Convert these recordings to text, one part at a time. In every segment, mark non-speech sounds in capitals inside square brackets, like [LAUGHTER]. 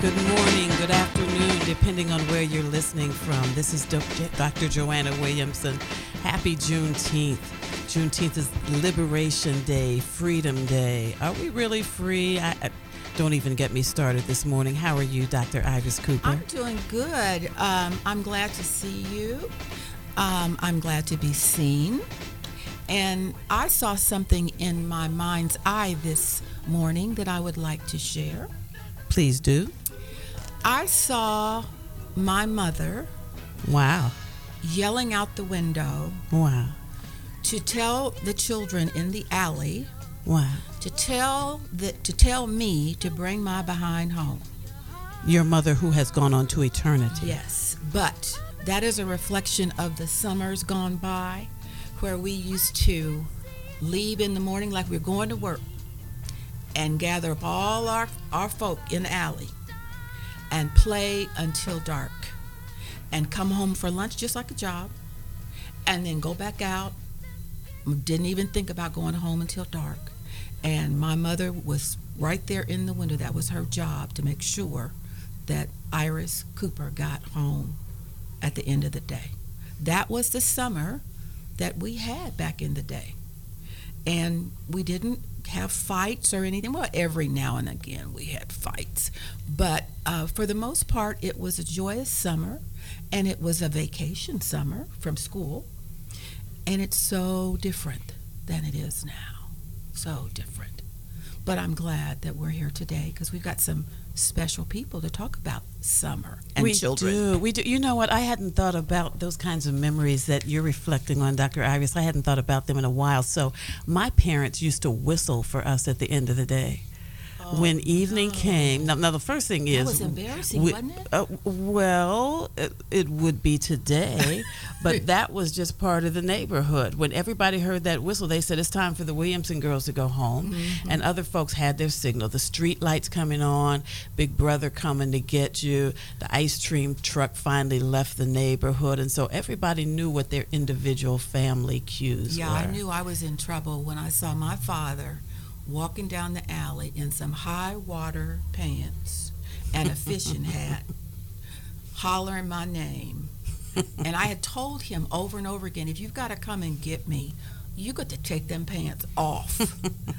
Good morning, good afternoon, depending on where you're listening from. This is Dr. Joanna Williamson. Happy Juneteenth. Juneteenth is Liberation Day, Freedom Day. Are we really free? I, I, don't even get me started this morning. How are you, Dr. Iris Cooper? I'm doing good. Um, I'm glad to see you. Um, I'm glad to be seen. And I saw something in my mind's eye this morning that I would like to share. Please do. I saw my mother. Wow. Yelling out the window. Wow. To tell the children in the alley. Wow. To tell the, to tell me to bring my behind home. Your mother who has gone on to eternity. Yes, but that is a reflection of the summers gone by where we used to leave in the morning like we are going to work and gather up all our, our folk in the alley and play until dark. And come home for lunch just like a job. And then go back out. Didn't even think about going home until dark. And my mother was right there in the window. That was her job to make sure that iris cooper got home at the end of the day. That was the summer that we had back in the day. And we didn't have fights or anything. Well, every now and again we had fights, but uh, for the most part, it was a joyous summer, and it was a vacation summer from school, and it's so different than it is now. So different. But I'm glad that we're here today because we've got some special people to talk about summer and we children. Do. We do. You know what? I hadn't thought about those kinds of memories that you're reflecting on, Dr. Iris. I hadn't thought about them in a while. So my parents used to whistle for us at the end of the day when evening no. came, now, now the first thing is, that was embarrassing, we, wasn't it? Uh, well, it, it, would be today, [LAUGHS] but that was just part of the neighborhood. When everybody heard that whistle, they said it's time for the Williamson girls to go home, mm-hmm. and other folks had their signal. The street lights coming on, Big Brother coming to get you. The ice cream truck finally left the neighborhood, and so everybody knew what their individual family cues yeah, were. I knew I was in trouble when I saw my father walking down the alley in some high water pants and a fishing [LAUGHS] hat, hollering my name. and I had told him over and over again, if you've got to come and get me, you got to take them pants off.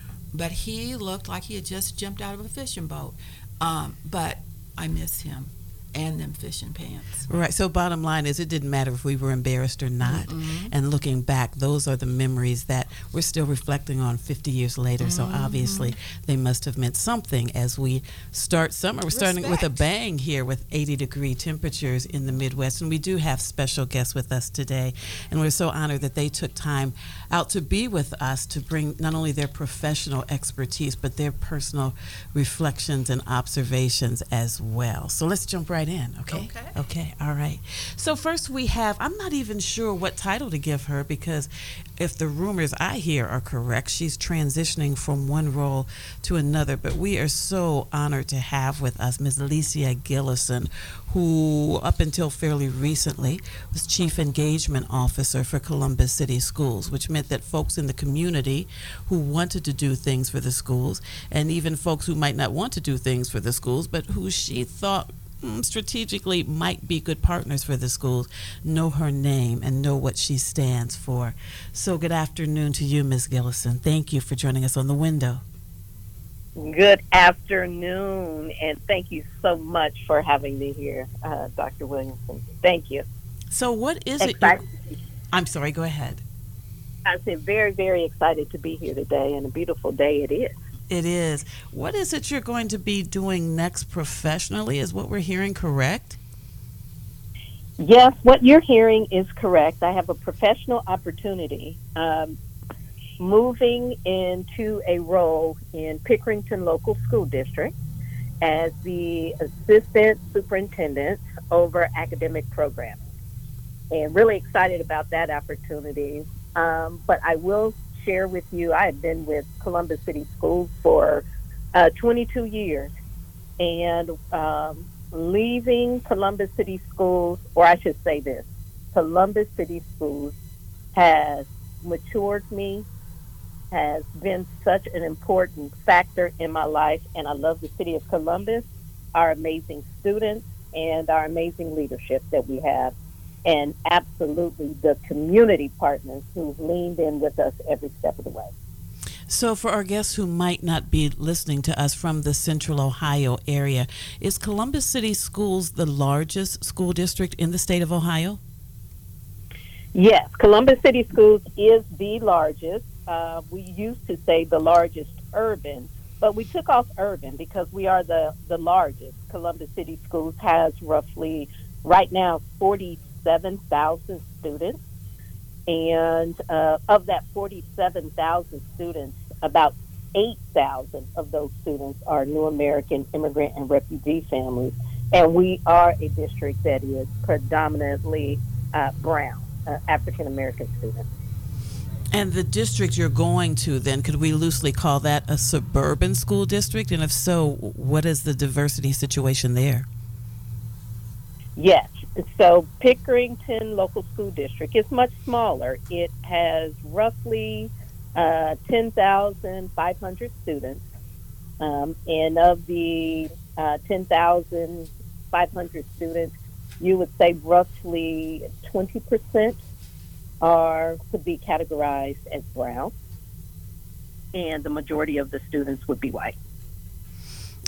[LAUGHS] but he looked like he had just jumped out of a fishing boat. Um, but I miss him and them fishing pants. Right. So bottom line is it didn't matter if we were embarrassed or not. Mm-hmm. And looking back, those are the memories that we're still reflecting on 50 years later. Mm-hmm. So obviously they must have meant something as we start summer. We're Respect. starting with a bang here with 80 degree temperatures in the Midwest. And we do have special guests with us today. And we're so honored that they took time out to be with us to bring not only their professional expertise, but their personal reflections and observations as well. So let's jump right right in, okay? Okay. Okay, all right. So first we have, I'm not even sure what title to give her because if the rumors I hear are correct, she's transitioning from one role to another. But we are so honored to have with us Ms. Alesia Gillison, who up until fairly recently was Chief Engagement Officer for Columbus City Schools, which meant that folks in the community who wanted to do things for the schools, and even folks who might not want to do things for the schools, but who she thought strategically might be good partners for the schools know her name and know what she stands for. So, good afternoon to you, Ms. Gillison. Thank you for joining us on the window. Good afternoon, and thank you so much for having me here, uh, Dr. Williamson. Thank you. So, what is excited. it? I'm sorry, go ahead. I said, very, very excited to be here today, and a beautiful day it is. It is. What is it you're going to be doing next professionally? Is what we're hearing correct? Yes, what you're hearing is correct. I have a professional opportunity um, moving into a role in Pickerington Local School District as the assistant superintendent over academic programs. And really excited about that opportunity. Um, but I will share with you, I have been with Columbus City Schools for uh, 22 years. And um, leaving Columbus City Schools, or I should say this, Columbus City Schools has matured me, has been such an important factor in my life, and I love the city of Columbus. our amazing students and our amazing leadership that we have, and absolutely the community partners who've leaned in with us every step of the way. So, for our guests who might not be listening to us from the central Ohio area, is Columbus City Schools the largest school district in the state of Ohio? Yes, Columbus City Schools is the largest. Uh, we used to say the largest urban, but we took off urban because we are the, the largest. Columbus City Schools has roughly, right now, 47,000 students. And uh, of that 47,000 students, about 8,000 of those students are new American immigrant and refugee families. And we are a district that is predominantly uh, brown uh, African American students. And the district you're going to, then, could we loosely call that a suburban school district? And if so, what is the diversity situation there? Yes. So Pickerington Local School District is much smaller. It has roughly uh, 10,500 students. Um, and of the uh, 10,500 students, you would say roughly 20% are could be categorized as brown, and the majority of the students would be white.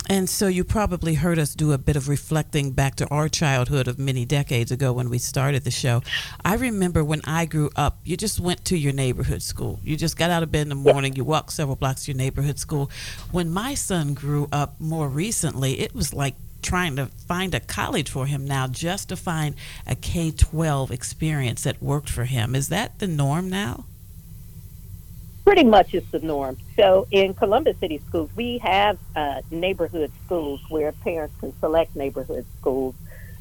And so you probably heard us do a bit of reflecting back to our childhood of many decades ago when we started the show. I remember when I grew up, you just went to your neighborhood school. You just got out of bed in the morning, you walked several blocks to your neighborhood school. When my son grew up more recently, it was like trying to find a college for him now just to find a K 12 experience that worked for him. Is that the norm now? Pretty much is the norm. So in Columbus City Schools, we have uh, neighborhood schools where parents can select neighborhood schools.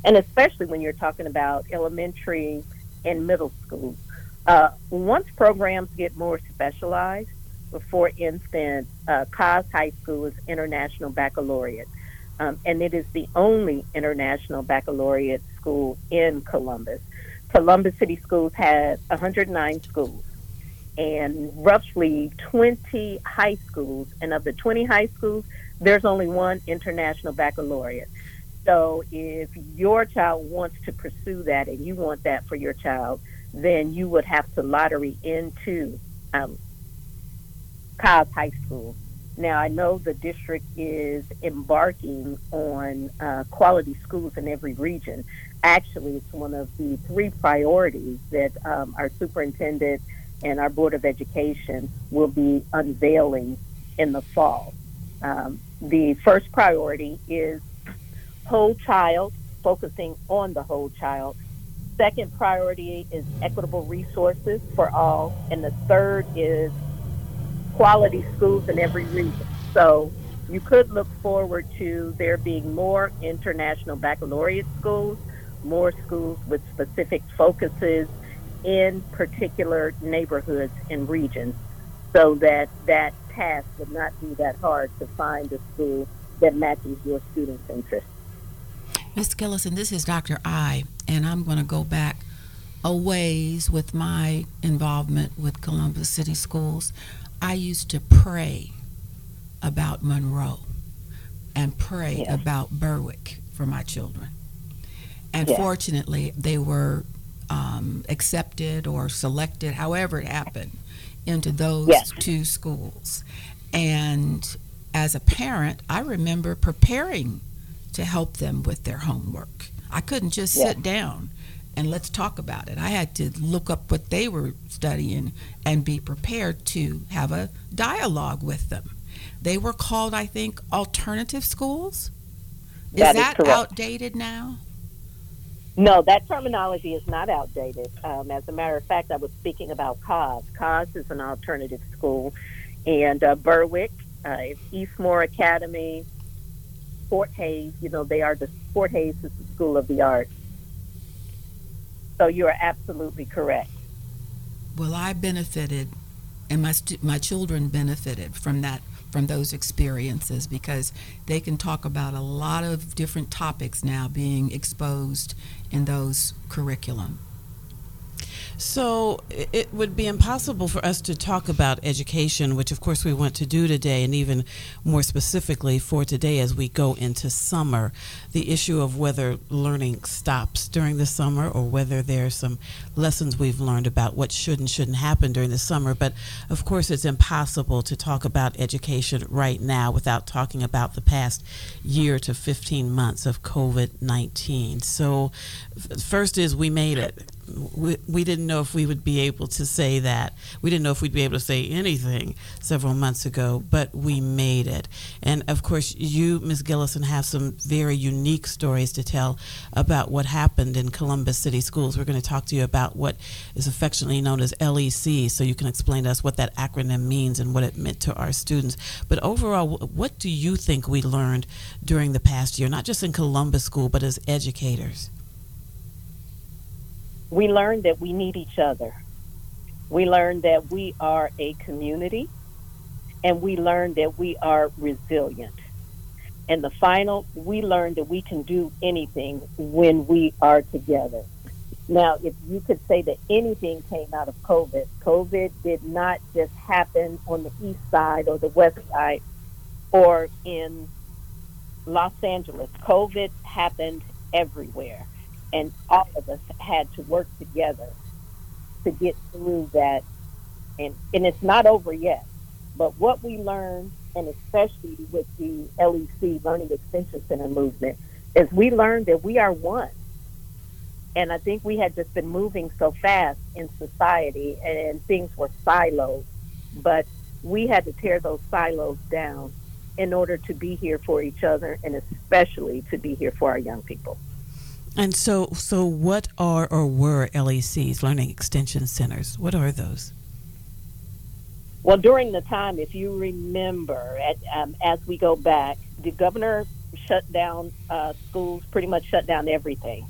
And especially when you're talking about elementary and middle schools. Uh, once programs get more specialized, for instance, uh, High School is International Baccalaureate um, and it is the only international baccalaureate school in Columbus. Columbus City Schools has 109 schools and roughly 20 high schools. And of the 20 high schools, there's only one international baccalaureate. So if your child wants to pursue that and you want that for your child, then you would have to lottery into um, Cobb High School now, I know the district is embarking on uh, quality schools in every region. Actually, it's one of the three priorities that um, our superintendent and our Board of Education will be unveiling in the fall. Um, the first priority is whole child, focusing on the whole child. Second priority is equitable resources for all. And the third is quality schools in every region. So you could look forward to there being more international baccalaureate schools, more schools with specific focuses in particular neighborhoods and regions so that that task would not be that hard to find a school that matches your students' interests. Ms. Gillison, this is Dr. I, and I'm going to go back a ways with my involvement with Columbus City Schools. I used to pray about Monroe and pray yes. about Berwick for my children. And yes. fortunately, they were um, accepted or selected, however it happened, into those yes. two schools. And as a parent, I remember preparing to help them with their homework. I couldn't just sit down and let's talk about it. I had to look up what they were studying and be prepared to have a dialogue with them. They were called, I think, alternative schools. Is that, that is outdated now? No, that terminology is not outdated. Um, as a matter of fact, I was speaking about COS. COS is an alternative school, and uh, Berwick, uh, Eastmoor Academy, Fort Hays. You know, they are the Fort Hays is the School of the Arts. So you are absolutely correct. Well, I benefited, and my stu- my children benefited from that from those experiences because they can talk about a lot of different topics now being exposed in those curriculum. So it would be impossible for us to talk about education, which of course we want to do today, and even more specifically for today as we go into summer, the issue of whether learning stops during the summer or whether there are some lessons we've learned about what should and shouldn't happen during the summer. But of course, it's impossible to talk about education right now without talking about the past year to 15 months of COVID 19. So, first is we made it we, we didn't know if we would be able to say that. We didn't know if we'd be able to say anything several months ago, but we made it. And of course, you, Ms. Gillison, have some very unique stories to tell about what happened in Columbus City Schools. We're going to talk to you about what is affectionately known as LEC, so you can explain to us what that acronym means and what it meant to our students. But overall, what do you think we learned during the past year, not just in Columbus School, but as educators? we learned that we need each other. We learned that we are a community, and we learned that we are resilient. And the final, we learned that we can do anything when we are together. Now, if you could say that anything came out of COVID, COVID did not just happen on the east side or the west side or in Los Angeles. COVID happened everywhere and all of us had to work together to get through that. And, and it's not over yet. But what we learned, and especially with the LEC Learning Extension Center movement, is we learned that we are one. And I think we had just been moving so fast in society and things were siloed. But we had to tear those silos down in order to be here for each other and especially to be here for our young people. And so, so what are or were LECs, Learning Extension Centers? What are those? Well, during the time, if you remember, at, um, as we go back, the governor shut down uh, schools, pretty much shut down everything.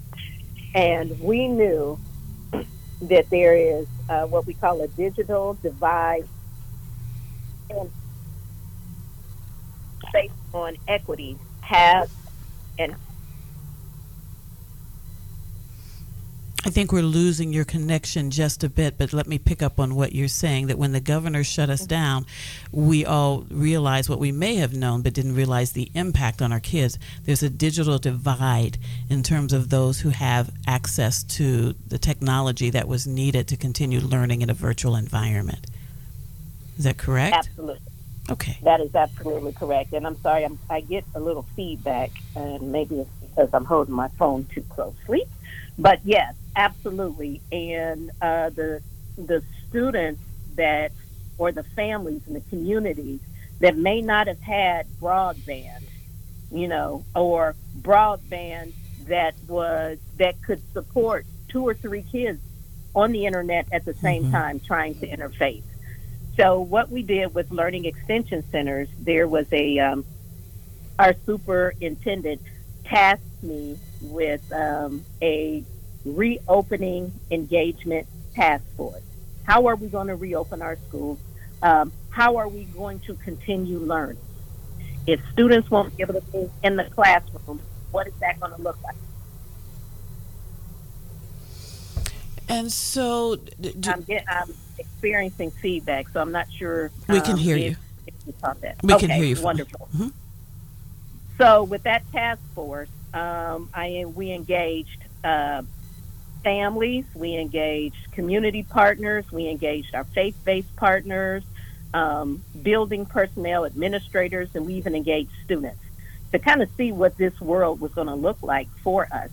And we knew that there is uh, what we call a digital divide and based on equity, have and I think we're losing your connection just a bit, but let me pick up on what you're saying that when the governor shut us down, we all realized what we may have known but didn't realize the impact on our kids. There's a digital divide in terms of those who have access to the technology that was needed to continue learning in a virtual environment. Is that correct? Absolutely. Okay. That is absolutely correct. And I'm sorry, I'm, I get a little feedback, and maybe it's because I'm holding my phone too closely. But yes, absolutely. And uh, the the students that or the families and the communities that may not have had broadband, you know, or broadband that was that could support two or three kids on the internet at the same mm-hmm. time trying to interface. So what we did with learning extension centers, there was a um, our superintendent tasked me with um, a reopening engagement task force. How are we going to reopen our schools? Um, how are we going to continue learning? If students won't be able to be in the classroom, what is that going to look like? And so, do, I'm, get, I'm, experiencing feedback, so I'm not sure. We um, can hear if, you. If you that. We okay, can hear you. Wonderful. Mm-hmm. So, with that task force, um, I we engaged uh, families, we engaged community partners, we engaged our faith based partners, um, building personnel, administrators, and we even engaged students to kind of see what this world was going to look like for us.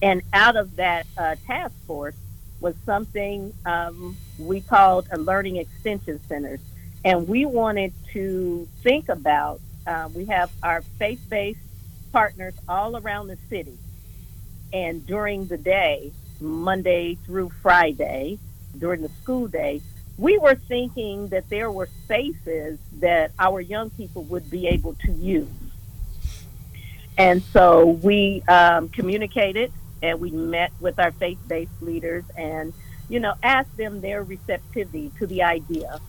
And out of that uh, task force was something um, we called a learning extension centers. And we wanted to think about, uh, we have our faith based partners all around the city and during the day, Monday through Friday, during the school day, we were thinking that there were spaces that our young people would be able to use. And so we um, communicated and we met with our faith based leaders and, you know, asked them their receptivity to the idea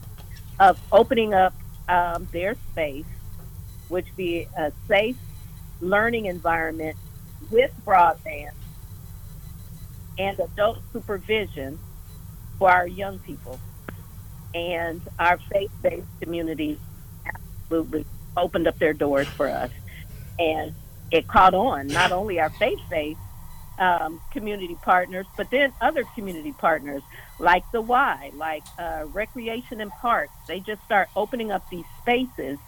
of opening up um, their space, which be a safe learning environment with broadband and adult supervision for our young people. And our faith based community absolutely opened up their doors for us. And it caught on, not only our faith based um, community partners, but then other community partners like the Y, like uh, Recreation and Parks. They just start opening up these spaces.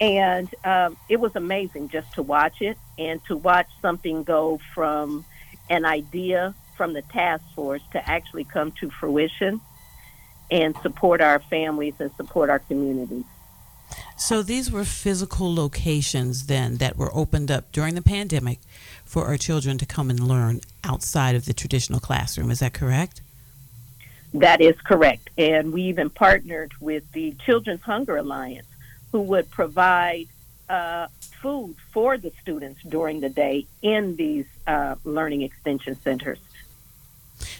And um, it was amazing just to watch it and to watch something go from an idea from the task force to actually come to fruition and support our families and support our communities. So these were physical locations then that were opened up during the pandemic for our children to come and learn outside of the traditional classroom. Is that correct? That is correct. And we even partnered with the Children's Hunger Alliance, who would provide uh, food for the students during the day in these uh, learning extension centers.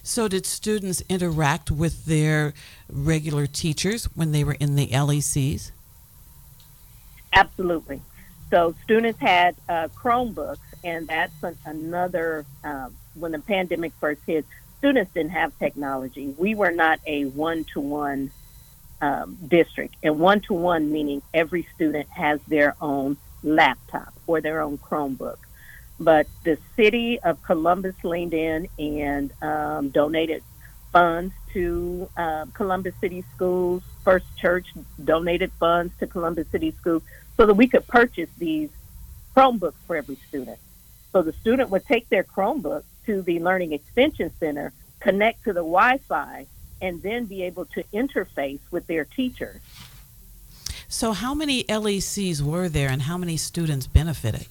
So, did students interact with their regular teachers when they were in the LECs? Absolutely. So, students had uh, Chromebooks, and that's an, another, um, when the pandemic first hit, students didn't have technology. We were not a one to one district, and one to one meaning every student has their own laptop or their own Chromebook. But the city of Columbus leaned in and um, donated funds to uh, Columbus City Schools. First Church donated funds to Columbus City Schools so that we could purchase these Chromebooks for every student. So the student would take their Chromebook to the Learning Extension Center, connect to the Wi Fi, and then be able to interface with their teachers. So, how many LECs were there and how many students benefited?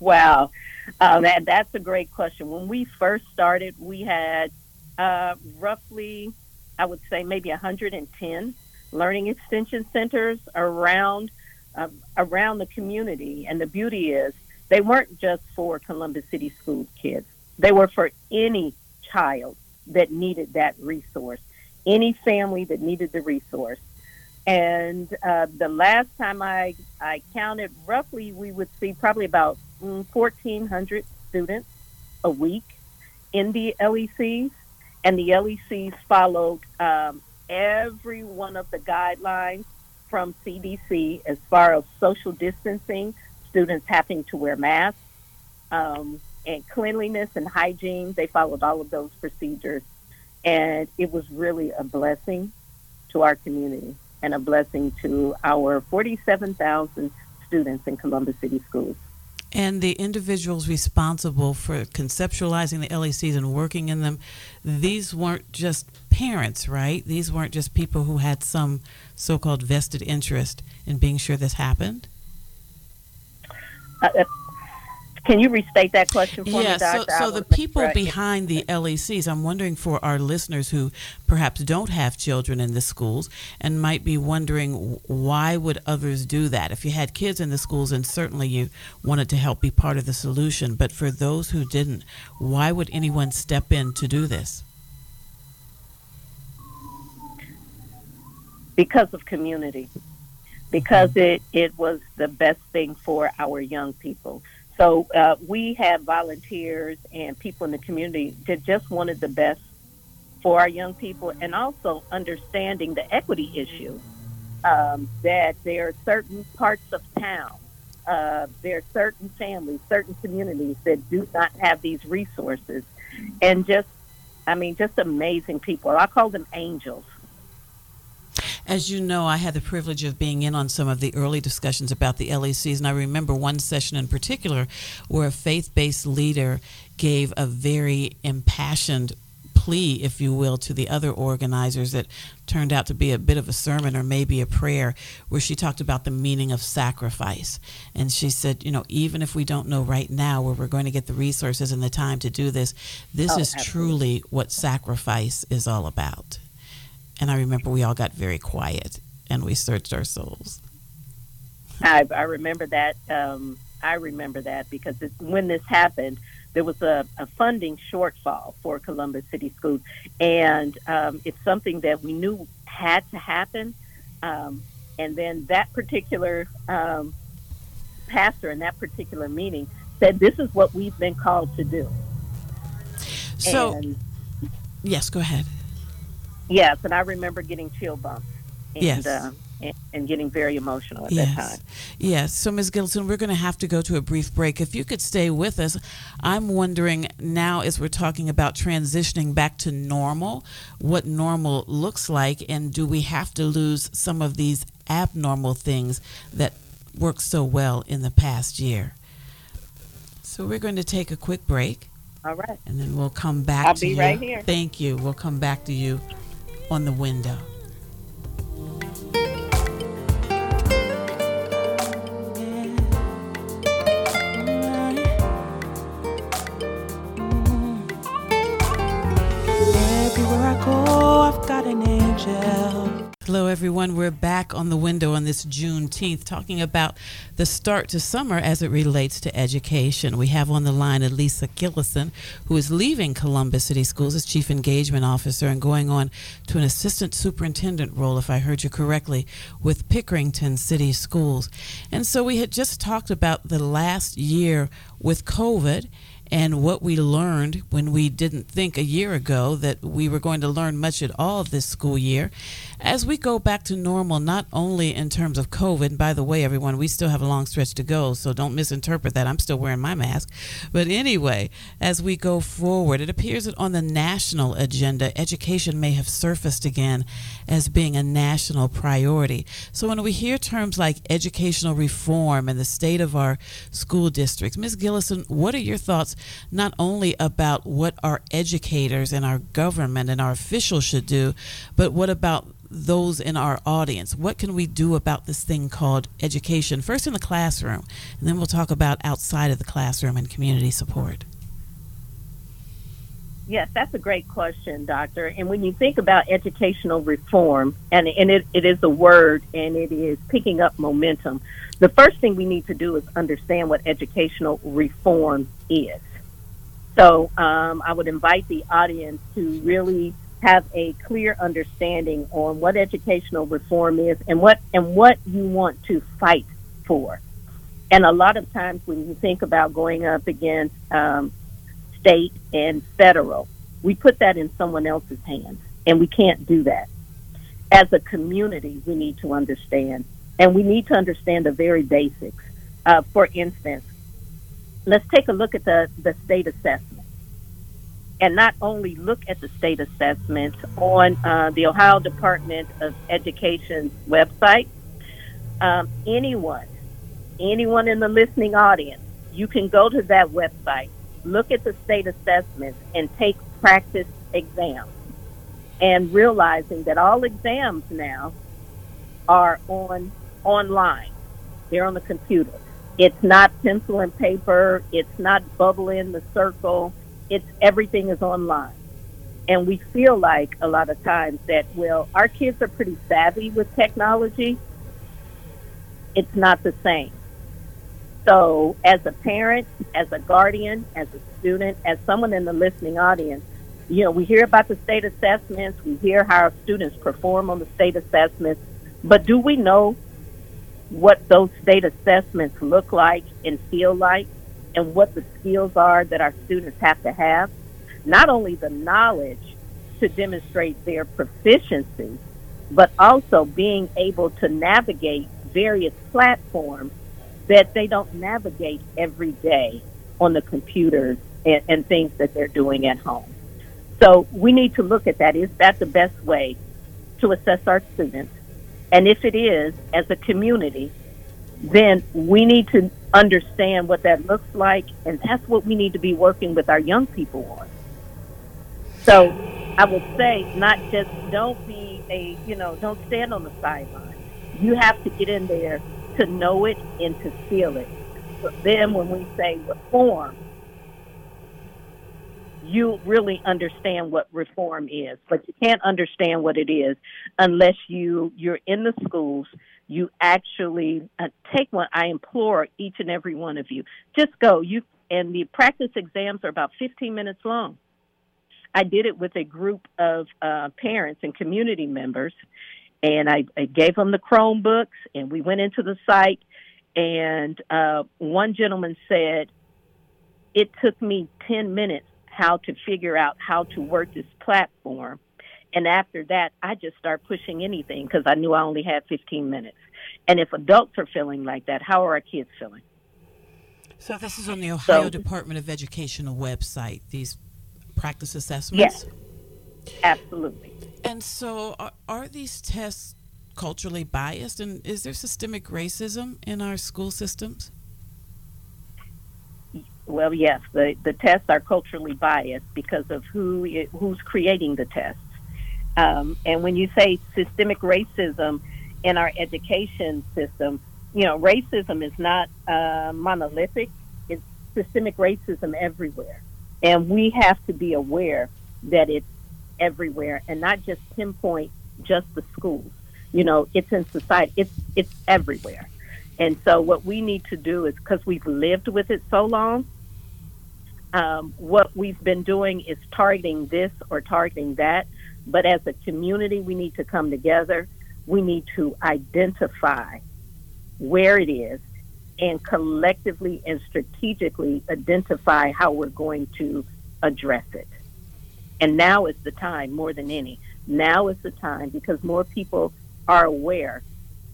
Wow, uh, that, that's a great question. When we first started, we had uh, roughly, I would say, maybe 110 learning extension centers around uh, around the community. And the beauty is, they weren't just for Columbus City Schools kids; they were for any child that needed that resource, any family that needed the resource. And uh, the last time I, I counted, roughly we would see probably about 1,400 mm, students a week in the LECs. And the LECs followed um, every one of the guidelines from CDC as far as social distancing, students having to wear masks, um, and cleanliness and hygiene. They followed all of those procedures. And it was really a blessing to our community and a blessing to our 47,000 students in Columbus City Schools. And the individuals responsible for conceptualizing the LECs and working in them, these weren't just parents, right? These weren't just people who had some so called vested interest in being sure this happened? Uh, uh can you restate that question for yeah, me, Doctor? So, so the people behind the LECs, I'm wondering for our listeners who perhaps don't have children in the schools and might be wondering why would others do that? If you had kids in the schools, and certainly you wanted to help be part of the solution, but for those who didn't, why would anyone step in to do this? Because of community. Because mm-hmm. it, it was the best thing for our young people so uh, we have volunteers and people in the community that just wanted the best for our young people and also understanding the equity issue um, that there are certain parts of town, uh, there are certain families, certain communities that do not have these resources. And just, I mean, just amazing people. I call them angels as you know, I had the privilege of being in on some of the early discussions about the LECs, and I remember one session in particular where a faith based leader gave a very impassioned plea, if you will, to the other organizers that turned out to be a bit of a sermon or maybe a prayer, where she talked about the meaning of sacrifice. And she said, you know, even if we don't know right now where we're going to get the resources and the time to do this, this oh, is absolutely. truly what sacrifice is all about. And I remember we all got very quiet and we searched our souls. I, I remember that. Um, I remember that because it, when this happened, there was a, a, funding shortfall for Columbus City Schools, and um, it's something that we knew had to happen. Um, and then that particular um, pastor in that particular meeting said, "This is what we've been called to do." So, and, yes, go ahead. Yes, and I remember getting chill bumps. And, yes. Uh, and, and, getting very emotional at yes. that time. Yes. So, Ms. Gilson, we're going to have to go to a brief break. If you could stay with us, I'm wondering now, as we're talking about transitioning back to normal, what normal looks like, and do we have to lose some of these abnormal things that worked so well in the past year? So, we're going to take a quick break. All right. And then we'll come back I'll to you. I'll be right here. Thank you. We'll come back to you on the window. Everyone. We're back on the window on this Juneteenth talking about the start to summer as it relates to education. We have on the line Alesia Gillison, who is leaving Columbus City Schools as Chief Engagement Officer and going on to an Assistant Superintendent role, if I heard you correctly, with Pickerington City Schools. And so we had just talked about the last year with COVID and what we learned when we didn't think a year ago that we were going to learn much at all this school year. As we go back to normal, not only in terms of COVID, by the way, everyone, we still have a long stretch to go, so don't misinterpret that. I'm still wearing my mask. But anyway, as we go forward, it appears that on the national agenda, education may have surfaced again as being a national priority. So when we hear terms like educational reform and the state of our school districts, Ms. Gillison, what are your thoughts not only about what our educators and our government and our officials should do, but what about those in our audience? What can we do about this thing called education? First in the classroom, and then we'll talk about outside of the classroom and community support. Yes, that's a great question, Doctor. And when you think about educational reform, and, and it, it is a word and it is picking up momentum, the first thing we need to do is understand what educational reform is. So um, I would invite the audience to really have a clear understanding on what educational reform is and what and what you want to fight for. And a lot of times when you think about going up against um, state and federal, we put that in someone else's hands, and we can't do that. As a community, we need to understand, and we need to understand the very basics. Uh, for instance, let's take a look at the, the state assessment and not only look at the state assessments on uh, the Ohio Department of Education's website. Um, anyone, anyone in the listening audience, you can go to that website, look at the state assessments, and take practice exams. And realizing that all exams now are on online, they're on the computer. It's not pencil and paper. It's not bubble in the circle it's everything is online. And we feel like a lot of times that, well, our kids are pretty savvy with technology. It's not the same. So, as a parent, as a guardian, as a student, as someone in the listening audience, you know, we hear about the state assessments, we hear how our students perform on the state assessments, but do we know what those state assessments look like and feel like? And what the skills are that our students have to have. Not only the knowledge to demonstrate their proficiency, but also being able to navigate various platforms that they don't navigate every day on the computers and, and things that they're doing at home. So we need to look at that. Is that the best way to assess our students? And if it is, as a community, then we need to understand what that looks like, and that's what we need to be working with our young people on. So I would say, not just don't be a, you know, don't stand on the sideline. You have to get in there to know it and to feel it. So then when we say reform, you really understand what reform is, but you can't understand what it is unless you you're in the schools you actually uh, take one. I implore each and every one of you, just go. You and the practice exams are about 15 minutes long. I did it with a group of uh, parents and community members, and I, I gave them the Chromebooks, and we went into the site. And uh, one gentleman said, "It took me 10 minutes. how to figure out how to work this platform. And after that, I just start pushing anything because I knew I only had 15 minutes. And if adults are feeling like that, how are our kids feeling? So this is on the Ohio So- Department of Educational website. These practice assessments. Yes. Absolutely. And so, are, are these tests culturally biased, and is there systemic racism in our school systems? Well, yes, the, the tests are culturally biased because of who i- who's creating the tests. Um, and when you say systemic racism in our education system, you know, racism is not uh, monolithic. It's systemic racism everywhere, and we have to be aware that it's everywhere and not just pinpoint just the schools. You know, it's in society. It's it's everywhere. And so, what we need to do is because we've lived with it so long, um, what we've been doing is targeting this or targeting that. But as a community, we need to come together. We need to identify where it is and collectively and strategically identify how we're going to address it. And now is the time more than any. Now is the time because more people are aware.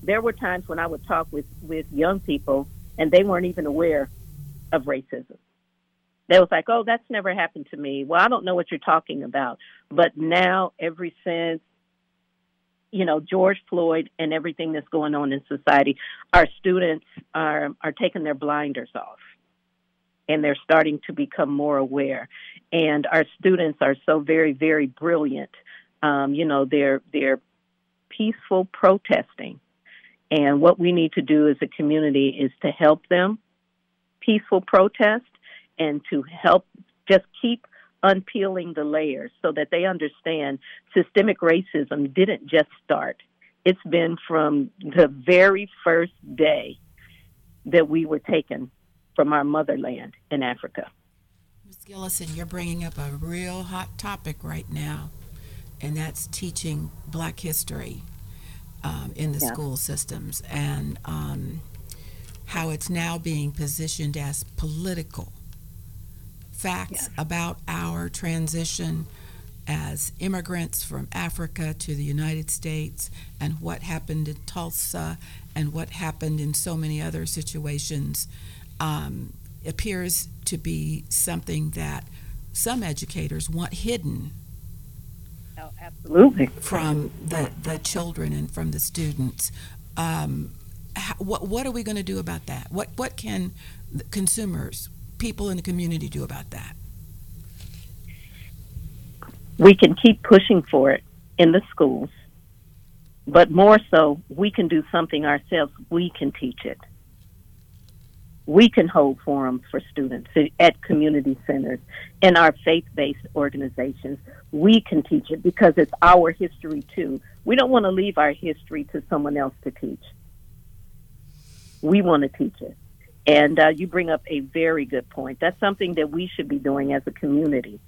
There were times when I would talk with, with young people and they weren't even aware of racism. They was like, "Oh, that's never happened to me." Well, I don't know what you're talking about. But now, ever since you know George Floyd and everything that's going on in society, our students are are taking their blinders off, and they're starting to become more aware. And our students are so very, very brilliant. Um, you know, they're they're peaceful protesting, and what we need to do as a community is to help them peaceful protest and to help just keep unpeeling the layers so that they understand systemic racism didn't just start. It's been from the very first day that we were taken from our motherland in Africa. Ms. Gillison, you're bringing up a real hot topic right now, and that's teaching Black history um, in the Yeah. school systems and um, how it's now being positioned as political. Facts about our transition as immigrants from Africa to the United States and what happened in Tulsa and what happened in so many other situations um, appears to be something that some educators want hidden Oh, absolutely. from the, the children and from the students. Um, how, what, what are we going to do about that? What, what can consumers, people in the community do about that? We can keep pushing for it in the schools, but more so, we can do something ourselves. We can teach it. We can hold forums for students at community centers in our faith based organizations. We can teach it because it's our history too. We don't want to leave our history to someone else to teach. We want to teach it. And uh, you bring up a very good point. That's something that we should be doing as a community.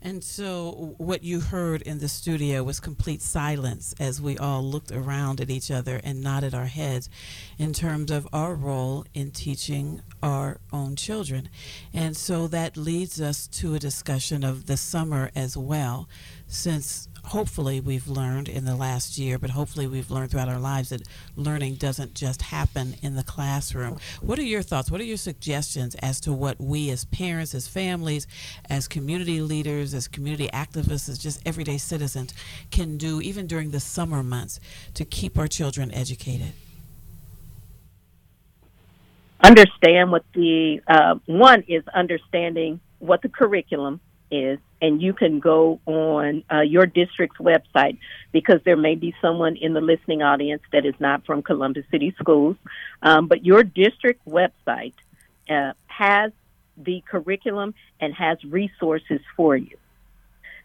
And so, what you heard in the studio was complete silence as we all looked around at each other and nodded our heads in terms of our role in teaching our own children. And so, that leads us to a discussion of the summer as well, since hopefully we've learned in the last year, but hopefully we've learned throughout our lives that learning doesn't just happen in the classroom. What are your thoughts? What are your suggestions as to what we as parents, as families, as community leaders, as community activists, as just everyday citizens can do even during the summer months to keep our children educated? understand what the uh, one is understanding what the curriculum is and you can go on uh, your district's website because there may be someone in the listening audience that is not from columbus city schools. Um, but your district website uh, has the curriculum and has resources for you.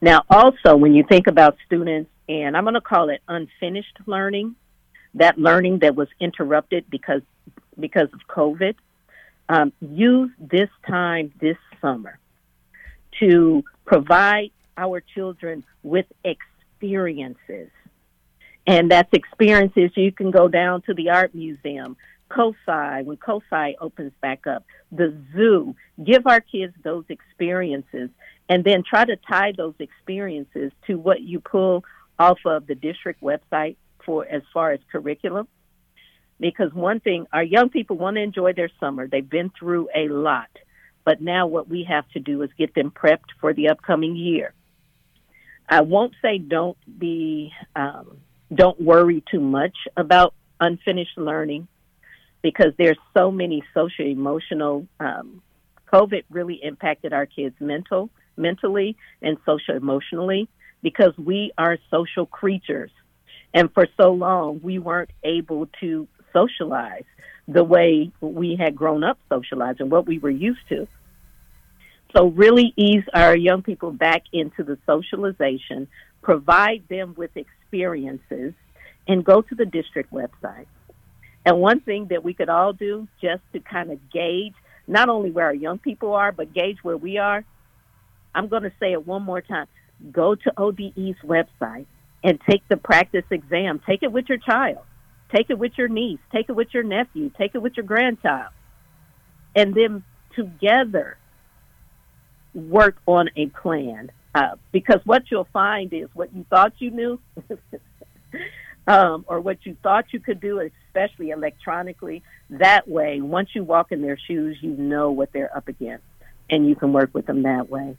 Now also when you think about students and i'm going to call it unfinished learning that learning that was interrupted because because of COVID, um, use this time this summer to provide our children with experiences. And that's experiences you can go down to the art museum, COSI, when COSI opens back up, the zoo, give our kids those experiences and then try to tie those experiences to what you pull off of the district website for as far as curriculum. Because one thing, our young people want to enjoy their summer. They've been through a lot. But now what we have to do is get them prepped for the upcoming year. I won't say don't be, um, don't worry too much about unfinished learning because there's so many social emotional. Um, COVID really impacted our kids mental, mentally, and social emotionally because we are social creatures, and for so long we weren't able to socialize the way we had grown up socializing, what we were used to. So, really ease our young people back into the socialization, provide them with experiences, and go to the district website. And one thing that we could all do just to kind of gauge not only where our young people are, but gauge where we are, I'm going to say it one more time. Go to ODE's website and take the practice exam. Take it with your child. Take it with your niece. Take it with your nephew. Take it with your grandchild. And then together work on a plan. Uh, because what you'll find is what you thought you knew [LAUGHS] um, or what you thought you could do, especially electronically, that way, once you walk in their shoes, you know what they're up against and you can work with them that way.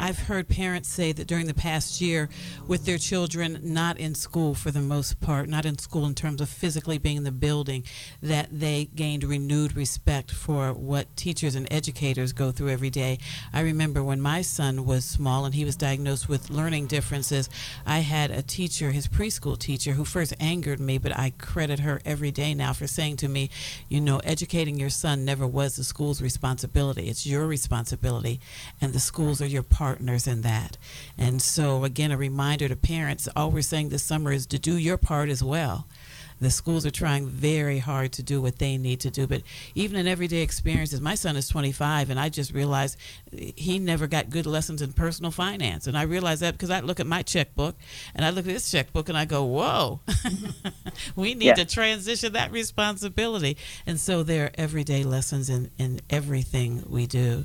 I've heard parents say that during the past year, with their children not in school for the most part, not in school in terms of physically being in the building, that they gained renewed respect for what teachers and educators go through every day. I remember when my son was small and he was diagnosed with learning differences, I had a teacher, his preschool teacher, who first angered me, but I credit her every day now for saying to me, you know, educating your son never was the school's responsibility. It's your responsibility, and the schools are your part partners in that. And so, again, a reminder to parents all we're saying this summer is to do your part as well. The schools are trying very hard to do what they need to do. But even in everyday experiences, my son is 25, and I just realized he never got good lessons in personal finance. And I realized that because I look at my checkbook and I look at this checkbook and I go, whoa, [LAUGHS] we need yeah. to transition that responsibility. And so there are everyday lessons in, in everything we do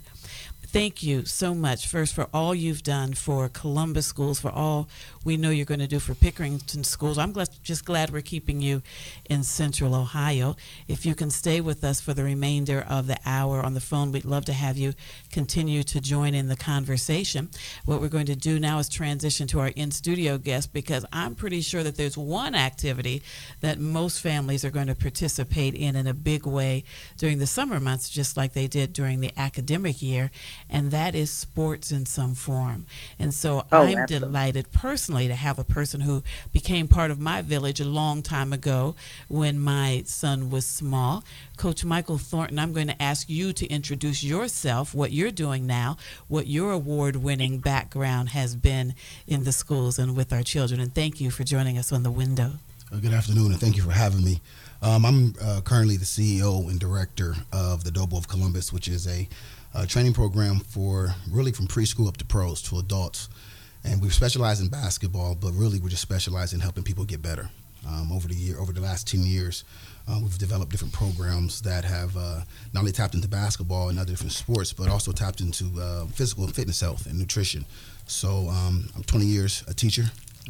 thank you so much first for all you've done for Columbus schools, for all we know you're going to do for Pickerington schools. I'm glad, just glad we're keeping you in Central Ohio. If you can stay with us for the remainder of the hour on the phone, we'd love to have you continue to join in the conversation. What we're going to do now is transition to our in studio guest because I'm pretty sure that there's one activity that most families are going to participate in in a big way during the summer months, just like they did during the academic year, and that is sports in some form. And so oh, I'm absolutely. delighted personally personally to have a person who became part of my village a long time ago when my son was small. Coach Michael Thornton, I'm going to ask you to introduce yourself, what you're doing now, what your award winning background has been in the schools and with our children. And thank you for joining us on the window. Uh, good afternoon, and thank you for having me. Um, I'm uh, currently the CEO and director of the Dobo of Columbus, which is a, a training program for really from preschool up to pros to adults and we specialize in basketball, but really we're just specialized in helping people get better. Um, over the year, over the last ten years, uh, we've developed different programs that have uh, not only tapped into basketball and other different sports, but also tapped into uh, physical and fitness health and nutrition. So um, I'm 20 years a teacher.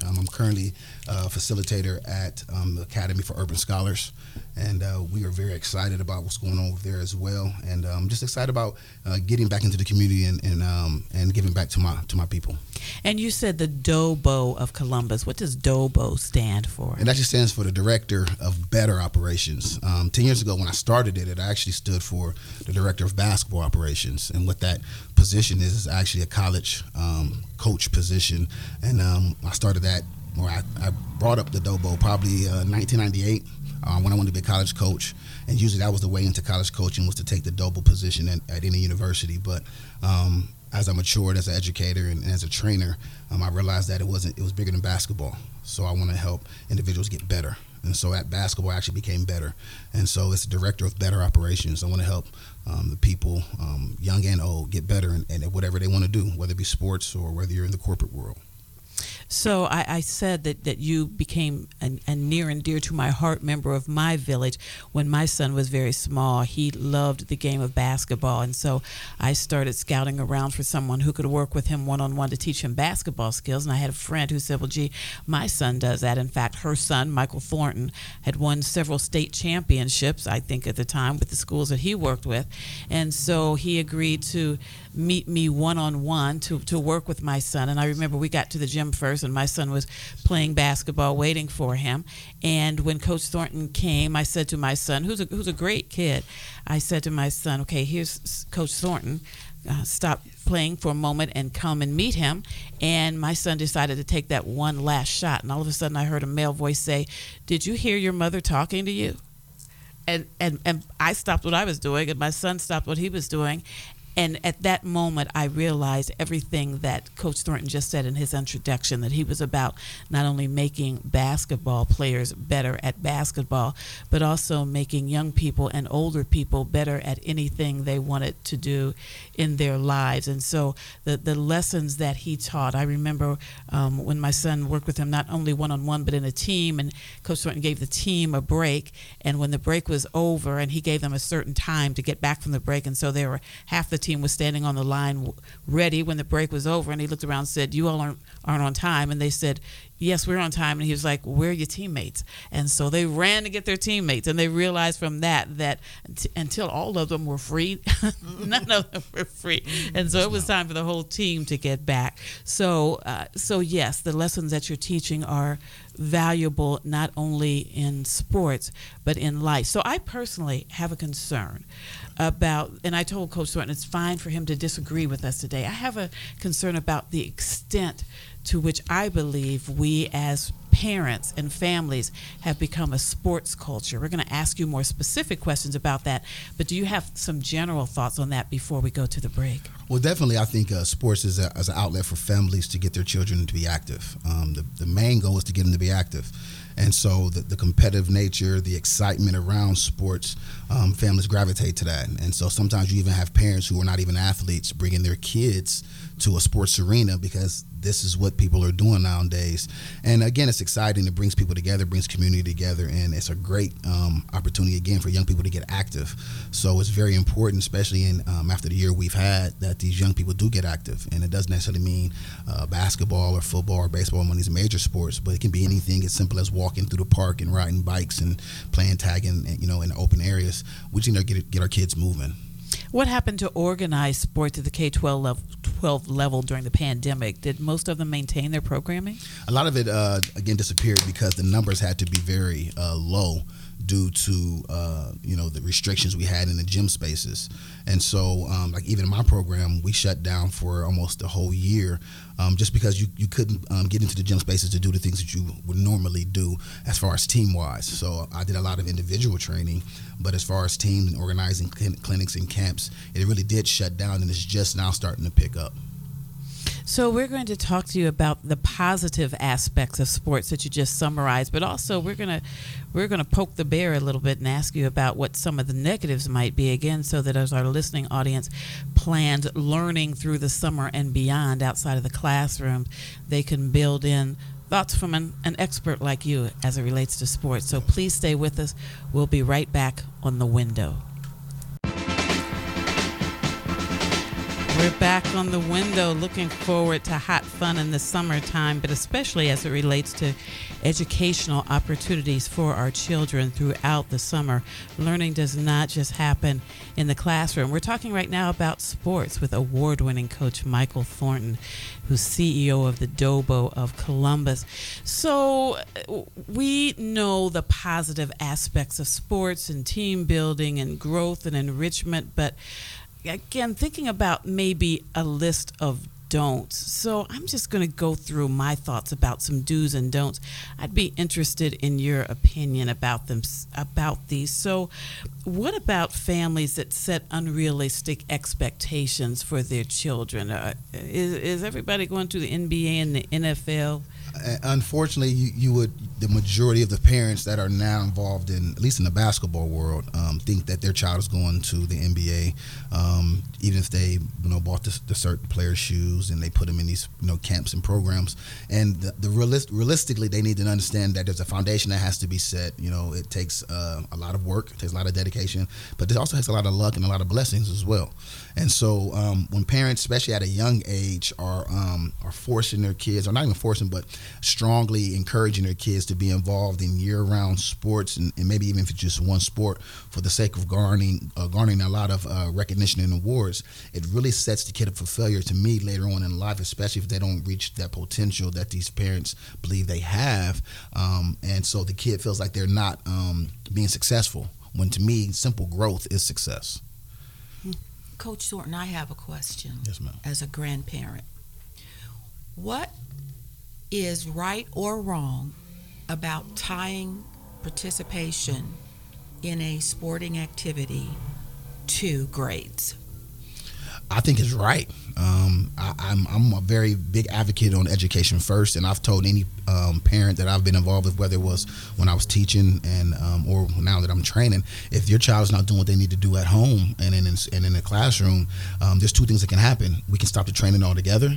Um, I'm currently a facilitator at um, Academy for Urban Scholars, and uh, we are very excited about what's going on over there as well, and I'm um, just excited about uh, getting back into the community and and, um, and giving back to my to my people. And you said the DOBO of Columbus. What does DOBO stand for? And that just stands for the Director of Better Operations. Um, Ten years ago, when I started it, it actually stood for the Director of Basketball Operations, and what that position is is actually a college um, coach position, and um, I started that. Or I, I brought up the DOBO probably uh, 1998 um, when I wanted to be a college coach. And usually that was the way into college coaching was to take the DOBO position at, at any university. But um, as I matured as an educator and, and as a trainer, um, I realized that it wasn't it was bigger than basketball. So I want to help individuals get better. And so at basketball, I actually became better. And so it's the director of better operations. I want to help um, the people, um, young and old, get better and whatever they want to do, whether it be sports or whether you're in the corporate world. So I, I said that, that you became a, a, near and dear to my heart member of my village when my son was very small. He loved the game of basketball. And so I started scouting around for someone who could work with him one on one to teach him basketball skills. And I had a friend who said, Well, gee, my son does that. In fact, her son, Michael Thornton, had won several state championships, I think, at the time with the schools that he worked with. And so he agreed to meet me one on one to to work with my son. And I remember we got to the gym first, and my son was playing basketball, waiting for him. And when Coach Thornton came, I said to my son, who's a who's a great kid, I said to my son, "Okay, here's Coach Thornton." Uh, stop playing for a moment and come and meet him. And my son decided to take that one last shot. And all of a sudden, I heard a male voice say, Did you hear your mother talking to you? And, and, and I stopped what I was doing, and my son stopped what he was doing. And at that moment, I realized everything that Coach Thornton just said in his introduction that he was about not only making basketball players better at basketball, but also making young people and older people better at anything they wanted to do in their lives. And so the, the lessons that he taught, I remember um, when my son worked with him, not only one on one, but in a team, and Coach Thornton gave the team a break. And when the break was over, and he gave them a certain time to get back from the break, and so they were half the team was standing on the line ready when the break was over, and he looked around and said, "You all aren't, aren't on time." And they said, yes, we're on time. And he was like, where are your teammates? And so they ran to get their teammates. And they realized from that that t- until all of them were free, [LAUGHS] none of them were free. And so it was time for the whole team to get back. So, uh, so yes, the lessons that you're teaching are valuable not only in sports, but in life. So I personally have a concern about, and I told Coach Thornton it's fine for him to disagree with us today. I have a concern about the extent to which I believe we as parents and families have become a sports culture. We're going to ask you more specific questions about that, but do you have some general thoughts on that before we go to the break? Well, definitely, I think uh, sports is, a, is, an outlet for families to get their children to be active. Um, the, the main goal is to get them to be active. And so the, the competitive nature, the excitement around sports, um, families gravitate to that. And so sometimes you even have parents who are not even athletes bringing their kids to a sports arena because this is what people are doing nowadays. And again, it's exciting. It brings people together, brings community together, and it's a great um, opportunity again for young people to get active. So it's very important, especially in um, after the year we've had, that these young people do get active. And it doesn't necessarily mean uh, basketball or football or baseball, one of these major sports, but it can be anything as simple as walking through the park and riding bikes and playing tag in you know in open areas. We just need to get get our kids moving. What happened to organized sports at the K 12 level, 12 level during the pandemic? Did most of them maintain their programming? A lot of it, uh, again, disappeared because the numbers had to be very uh, low due to uh, you know the restrictions we had in the gym spaces, and so um, like even in my program, we shut down for almost a whole year, um, just because you you couldn't um, get into the gym spaces to do the things that you would normally do as far as team wise. So I did a lot of individual training, but as far as team and organizing cl- clinics and camps, it really did shut down, and it's just now starting to pick up. So we're going to talk to you about the positive aspects of sports that you just summarized, but also we're going to we're going to poke the bear a little bit and ask you about what some of the negatives might be again so that as our listening audience plans learning through the summer and beyond outside of the classroom, they can build in thoughts from an, an expert like you as it relates to sports. So please stay with us. We'll be right back on the window. We're back on the window looking forward to hot fun in the summertime, but especially as it relates to educational opportunities for our children throughout the summer. Learning does not just happen in the classroom. We're talking right now about sports with award winning coach Michael Thornton, who's CEO of the Dobo of Columbus. So, we know the positive aspects of sports and team building and growth and enrichment, but again, thinking about maybe a list of don'ts. So I'm just going to go through my thoughts about some do's and don'ts. I'd be interested in your opinion about them about these. So what about families that set unrealistic expectations for their children? Uh, is, is everybody going to the NBA and the NFL? Unfortunately, you, you would the majority of the parents that are now involved in at least in the basketball world um, think that their child is going to the NBA, um, even if they you know bought the, the, certain player shoes and they put them in these you know camps and programs. And the, the realist, realistically, they need to understand that there's a foundation that has to be set. You know, it takes uh, a lot of work, it takes a lot of dedication, but it also has a lot of luck and a lot of blessings as well. And so um, when parents, especially at a young age, are um, are forcing their kids, or not even forcing, but strongly encouraging their kids to be involved in year-round sports, and, and maybe even if it's just one sport, for the sake of garnering uh, garnering a lot of uh, recognition and awards, it really sets the kid up for failure to me later on in life, especially if they don't reach that potential that these parents believe they have, um, and so the kid feels like they're not um, being successful. When to me, simple growth is success. Coach Thornton, I have a question. Yes, ma'am. As a grandparent, what is right or wrong about tying participation in a sporting activity to grades? I think it's right. Um, I, am I'm, I'm a very big advocate on education first, and I've told any um, parent that I've been involved with, whether it was when I was teaching and um, or now that I'm training, if your child's not doing what they need to do at home and in and in the classroom, um, there's two things that can happen. We can stop the training altogether,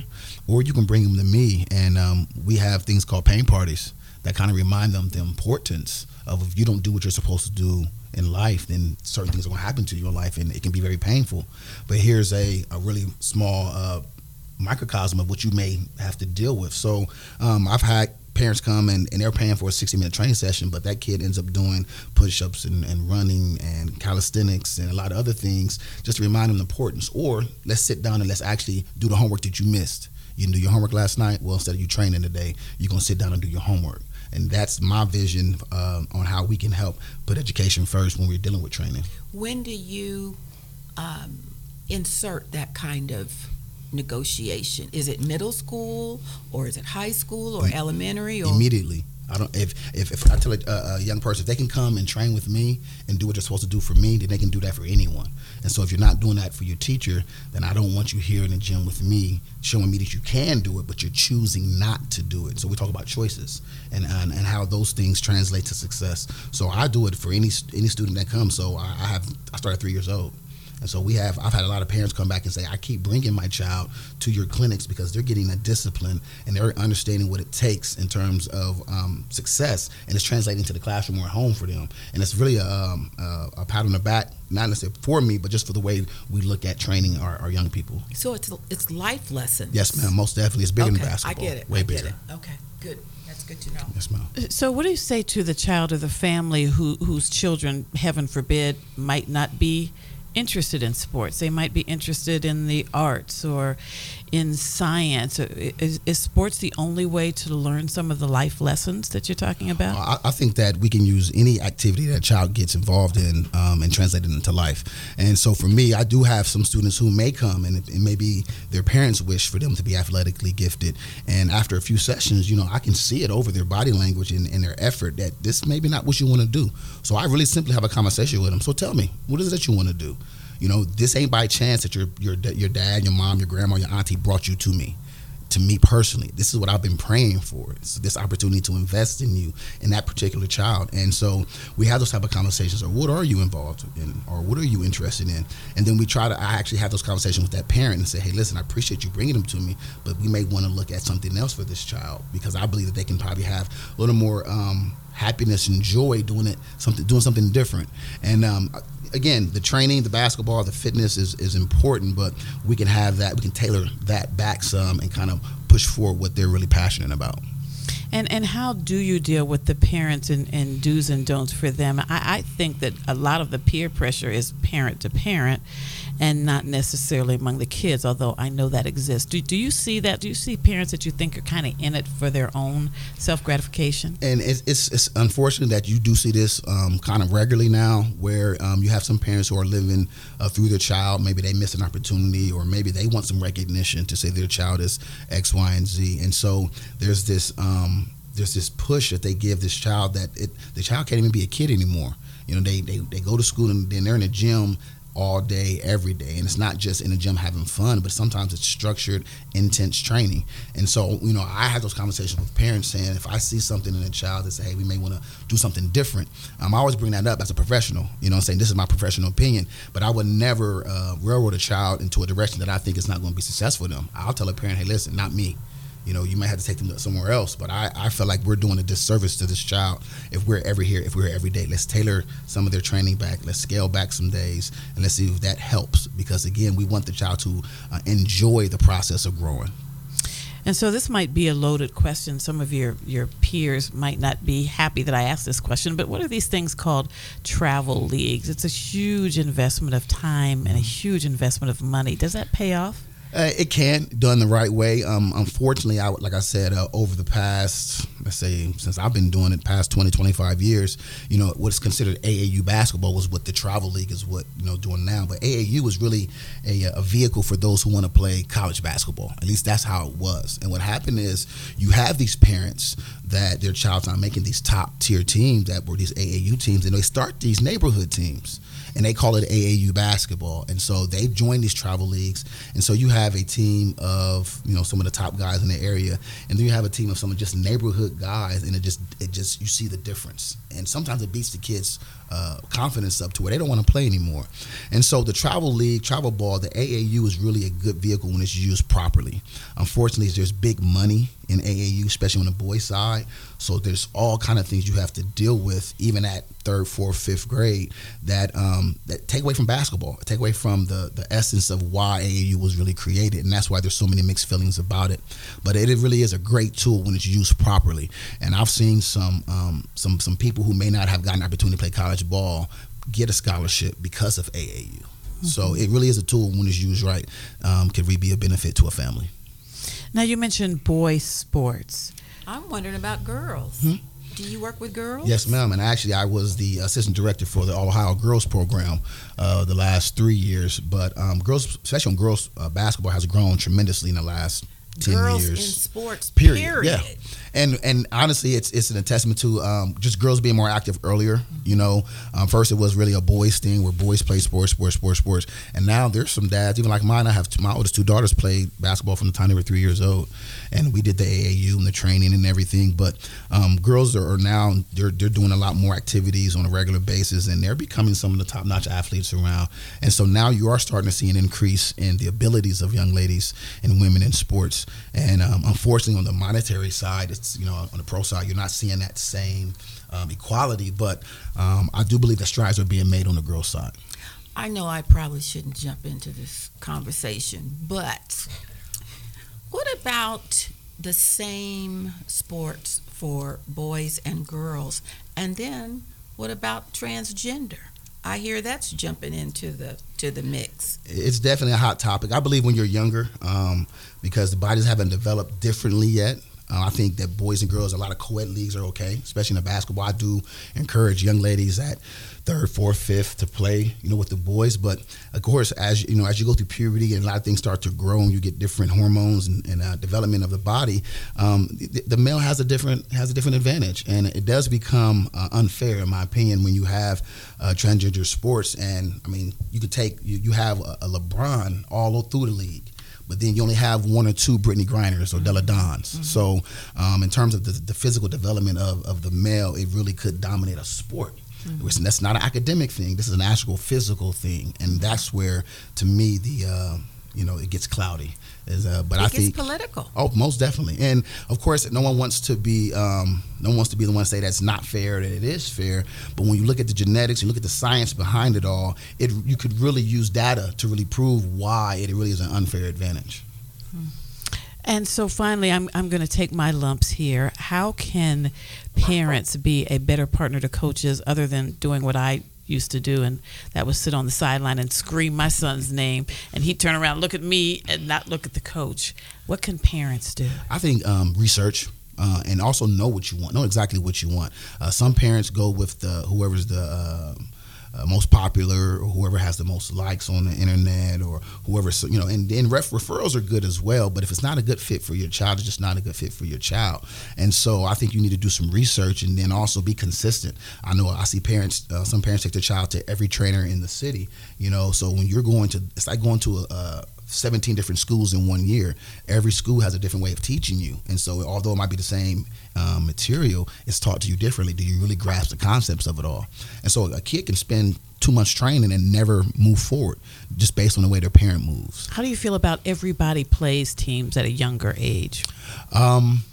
or you can bring them to me, and um, we have things called pain parties that kind of remind them the importance of if you don't do what you're supposed to do in life, then certain things are going to happen to you in life, and it can be very painful. But here's a, a really small uh, microcosm of what you may have to deal with. So um, I've had parents come and, and they're paying for a 60 minute training session, but that kid ends up doing push ups and, and running and calisthenics and a lot of other things just to remind them the importance. Or let's sit down and let's actually do the homework that you missed. You didn't do your homework last night. Well, instead of you training today, you're gonna sit down and do your homework and that's my vision uh, on how we can help put education first when we're dealing with training. When do you um, insert that kind of negotiation? Is it middle school or is it high school or elementary? Or? Immediately. I don't. If if, if I tell a, a, young person if they can come and train with me and do what they're supposed to do for me, then they can do that for anyone. And so if you're not doing that for your teacher, then I don't want you here in the gym with me showing me that you can do it, but you're choosing not to do it. So we talk about choices and and, and how those things translate to success. So I do it for any any student that comes. So I, I have I started three years old. And so we have, I've had a lot of parents come back and say, I keep bringing my child to your clinics because they're getting a discipline and they're understanding what it takes in terms of um, success and it's translating to the classroom or at home for them. And it's really a, um, a, a pat on the back, not necessarily for me, but just for the way we look at training our, our young people. So it's it's life lessons. Yes, ma'am. Most definitely. It's bigger okay, than basketball. I get it. Way I bigger. It. Okay, good. That's good to know. Yes, ma'am. So, what do you say to the child or the family who, whose children, heaven forbid, might not be interested in sports. They might be interested in the arts or in science. Is, is, sports the only way to learn some of the life lessons that you're talking about? I, I think that we can use any activity that a child gets involved in um, and translate it into life. And so for me, I do have some students who may come and it, it their parents wish for them to be athletically gifted. And after a few sessions, you know, I can see it over their body language and, and their effort that this may be not what you want to do. So I really simply have a conversation with them. So tell me, what is it that you want to do? You know, this ain't by chance that your your your dad, your mom, your grandma, your auntie brought you to me. To me personally, this is what I've been praying for. It's this opportunity to invest in you, in that particular child. And so we have those type of conversations. Or what are you involved in? Or what are you interested in? And then we try to. I actually have those conversations with that parent and say, Hey, listen, I appreciate you bringing them to me, but we may want to look at something else for this child because I believe that they can probably have a little more. Um, happiness and joy doing it something doing something different and um, again, the training, the basketball, the fitness is, is important, but we can have that, we can tailor that back some and kind of push forward what they're really passionate about. And and how do you deal with the parents and, and do's and don'ts for them? I, I think that a lot of the peer pressure is parent to parent and not necessarily among the kids, although I know that exists. Do, do you see that? Do you see parents that you think are kind of in it for their own self gratification? And it's, it's, it's, unfortunate that you do see this um, kind of regularly now, where um, you have some parents who are living uh, through their child. Maybe they miss an opportunity, or maybe they want some recognition to say their child is X, Y, and Z. And so there's this. Um, there's this push that they give this child that it, the child can't even be a kid anymore. You know, they, they, they go to school and then they're in the gym all day, every day. And it's not just in the gym having fun, but sometimes it's structured, intense training. And so, you know, I have those conversations with parents saying if I see something in a child that say, hey, we may want to do something different, um, I always bring that up as a professional, you know, saying this is my professional opinion, but I would never uh, railroad a child into a direction that I think is not going to be successful for them. I'll tell a parent, hey, listen, not me you know, you might have to take them somewhere else. But I, I feel like we're doing a disservice to this child if we're ever here, if we're here every day. Let's tailor some of their training back. Let's scale back some days, and let's see if that helps. Because again, we want the child to uh, enjoy the process of growing. And so this might be a loaded question. Some of your, your peers might not be happy that I asked this question, but what are these things called travel leagues? It's a huge investment of time and a huge investment of money. Does that pay off? Uh, it can done the right way. Um, unfortunately, I like I said uh, over the past let's say since I've been doing it past 20, 25 years, you know what's considered AAU basketball was what the travel league is what you know doing now. But AAU was really a, a vehicle for those who want to play college basketball. At least that's how it was. And what happened is you have these parents that their child's not making these top tier teams that were these AAU teams, and they start these neighborhood teams and they call it AAU basketball. And so they join these travel leagues. And so you have a team of you know some of the top guys in the area, and then you have a team of some of just neighborhood guys, and it just it just you see the difference. And sometimes it beats the kids' uh, confidence up to where they don't want to play anymore. And so the travel league, travel ball, the AAU is really a good vehicle when it's used properly. Unfortunately, there's big money in AAU, especially on the boys side. So there's all kind of things you have to deal with, even at third, fourth, fifth grade, that um, that take away from basketball, take away from the the essence of why AAU was really created, and that's why there's so many mixed feelings about it. But it, really is a great tool when it's used properly. And I've seen some um, some some people who may not have gotten an opportunity to play college ball get a scholarship because of AAU. Mm-hmm. So it really is a tool when it's used right, um, can really be a benefit to a family. Now you mentioned boys sports. I'm wondering about girls. Hmm? Do you work with girls? Yes, ma'am. And actually, I was the assistant director for the Ohio Girls Program uh, the last three years. But um, girls, especially on girls uh, basketball, has grown tremendously in the last ten girls years. in sports. Period. period. Yeah and and honestly, it's it's an testament to um, just girls being more active earlier. You know, um, first it was really a boys thing where boys play sports, sports, sports, sports, and now there's some dads, even like mine. I have two, my oldest two daughters played basketball from the time they were three years old, and we did the AAU and the training and everything. But um, girls are, are now they're they're doing a lot more activities on a regular basis, and they're becoming some of the top notch athletes around. And so now you are starting to see an increase in the abilities of young ladies and women in sports. And um, unfortunately, on the monetary side, it's you know on the pro side, you're not seeing that same um, equality. But um, I do believe that strides are being made on the girls' side. I know I probably shouldn't jump into this conversation, but what about the same sports for boys and girls? And then what about transgender? I hear that's jumping into the to the mix. It's definitely a hot topic. I believe when you're younger, um, because the bodies haven't developed differently yet. Uh, I think that boys and girls, a lot of co-ed leagues are okay, especially in the basketball. I do encourage young ladies at third, fourth, fifth to play, you know, with the boys. But of course, as you know, as you go through puberty and a lot of things start to grow and you get different hormones and, and uh, development of the body, um, the, the, male has a different has a different advantage, and it does become uh, unfair, in my opinion, when you have uh, transgender sports. And I mean, you could take you, you have a, a LeBron all through the league but then you only have one or two Brittney Griners or Delle Donnes. Mm-hmm. So, um, in terms of the, the, physical development of, of the male, it really could dominate a sport. Mm-hmm. That's not an academic thing. This is an actual physical thing, and that's where, to me, the uh, you know it gets cloudy. Is, uh, but it I think it's political. Oh, most definitely, and of course, no one wants to be um, no one wants to be the one to say that's not fair. That it is fair, but when you look at the genetics, you look at the science behind it all. It you could really use data to really prove why it really is an unfair advantage. Hmm. And so finally, I'm, I'm going to take my lumps here. How can parents be a better partner to coaches other than doing what I used to do, and that was sit on the sideline and scream my son's name, and he'd turn around, look at me, and not look at the coach. What can parents do? I think um, research. Uh, and also know what you want, know exactly what you want. Uh, some parents go with the whoever's the uh, most popular or whoever has the most likes on the internet or whoever you know and then ref- referrals are good as well but if it's not a good fit for your child it's just not a good fit for your child. And so i think you need to do some research and then also be consistent. I know i see parents uh, some parents take their child to every trainer in the city you know so when you're going to it's like going to a, a 17 different schools in one year. Every school has a different way of teaching you. And so, although it might be the same um, material, it's taught to you differently. Do you really grasp the concepts of it all? And so, a kid can spend too much training and never move forward just based on the way their parent moves. How do you feel about everybody plays teams at a younger age? Um,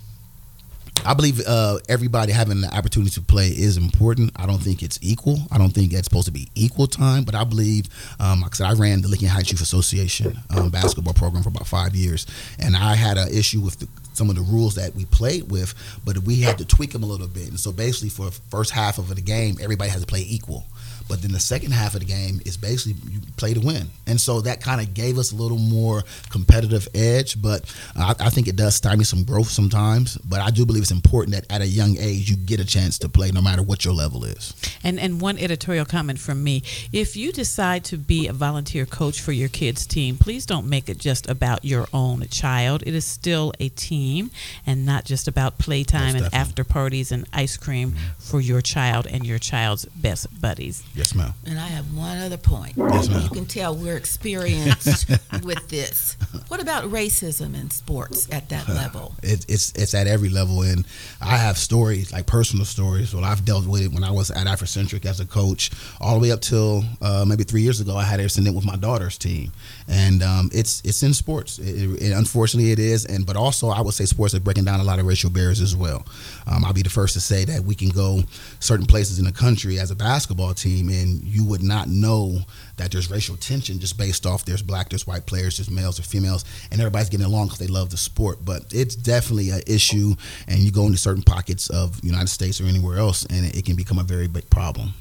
I believe uh, everybody having the opportunity to play is important. I don't think it's equal. I don't think it's supposed to be equal time. But I believe, um, like I said, I ran the Lincoln Heights Youth Association um, basketball program for about five years, and I had an issue with the, some of the rules that we played with, but we had to tweak them a little bit. And so basically, for the first half of the game, everybody has to play equal. But then the second half of the game is basically you play to win, and so that kind of gave us a little more competitive edge. But I, I think it does stymie some growth sometimes. But I do believe it's important that at a young age you get a chance to play, no matter what your level is. And and one editorial comment from me: If you decide to be a volunteer coach for your kids' team, please don't make it just about your own child. It is still a team, and not just about playtime and after parties and ice cream mm-hmm. for your child and your child's best buddies. Yes, ma'am. And I have one other point. Yes, ma'am. You can tell we're experienced [LAUGHS] with this. What about racism in sports at that level? It, it's it's at every level, and I have stories like personal stories. Well, I've dealt with it when I was at Afrocentric as a coach, all the way up till uh, maybe three years ago. I had an incident with my daughter's team, and um, it's it's in sports. It, it, unfortunately, it is, and but also I would say sports are breaking down a lot of racial barriers as well. Um, I'll be the first to say that we can go certain places in the country as a basketball team, and you would not know that there's racial tension just based off there's black, there's white players, there's males or females, and everybody's getting along because they love the sport. But it's definitely an issue, and you go into certain pockets of United States or anywhere else, and it, it can become a very big problem.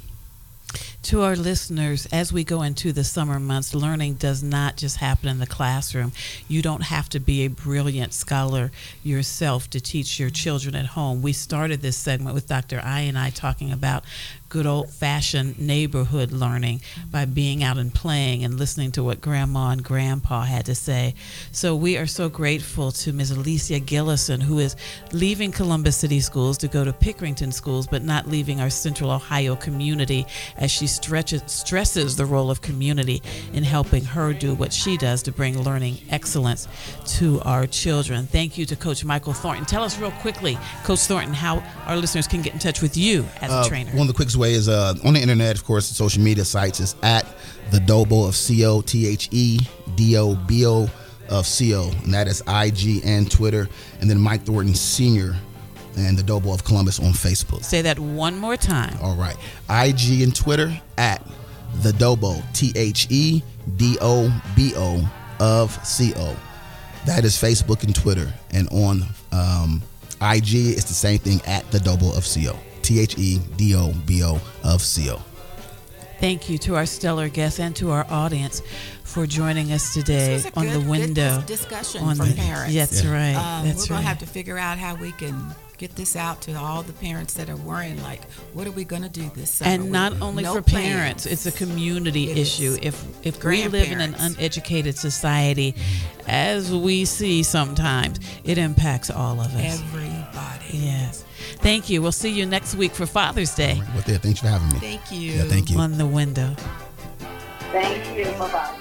To our listeners, as we go into the summer months, learning does not just happen in the classroom. You don't have to be a brilliant scholar yourself to teach your children at home. We started this segment with Dr. I and I talking about good old fashioned neighborhood learning by being out and playing and listening to what grandma and grandpa had to say. So we are so grateful to Ms. Alesia Gillison, who is leaving Columbus City Schools to go to Pickerington Schools, but not leaving our Central Ohio community as she stretches, stresses the role of community in helping her do what she does to bring learning excellence to our children. Thank you to Coach Michael Thornton. Tell us real quickly, Coach Thornton, how our listeners can get in touch with you as a Uh, trainer. One of the quickest ways is uh, on the internet, of course, social media sites is at the Dobo of Co T H E D O B O of Co, and that is IG and Twitter, and then Mike Thornton Senior and the Dobo of Columbus on Facebook. Say that one more time. All right, IG and Twitter at the Dobo T H E D O B O of Co. That is Facebook and Twitter, and on um, IG it's the same thing at the Dobo of Co. T H E D O B O of Co. Thank you to our stellar guests and to our audience for joining us today This was a on good, the window. dis- discussion on for the, parents. That's right. Um, that's we're gonna have to figure out how we can get this out to all the parents that are worrying. Like, what are we gonna do this summer? and not with only no for plans? parents, it's a community It issue. is. If if we live in an uneducated society, as we see sometimes, it impacts all of us. Everybody. yes. Thank you. We'll see you next week for Father's Day Well, there, thanks for having me. Thank you. Yeah, thank you. on the window. Thank you. Bye bye.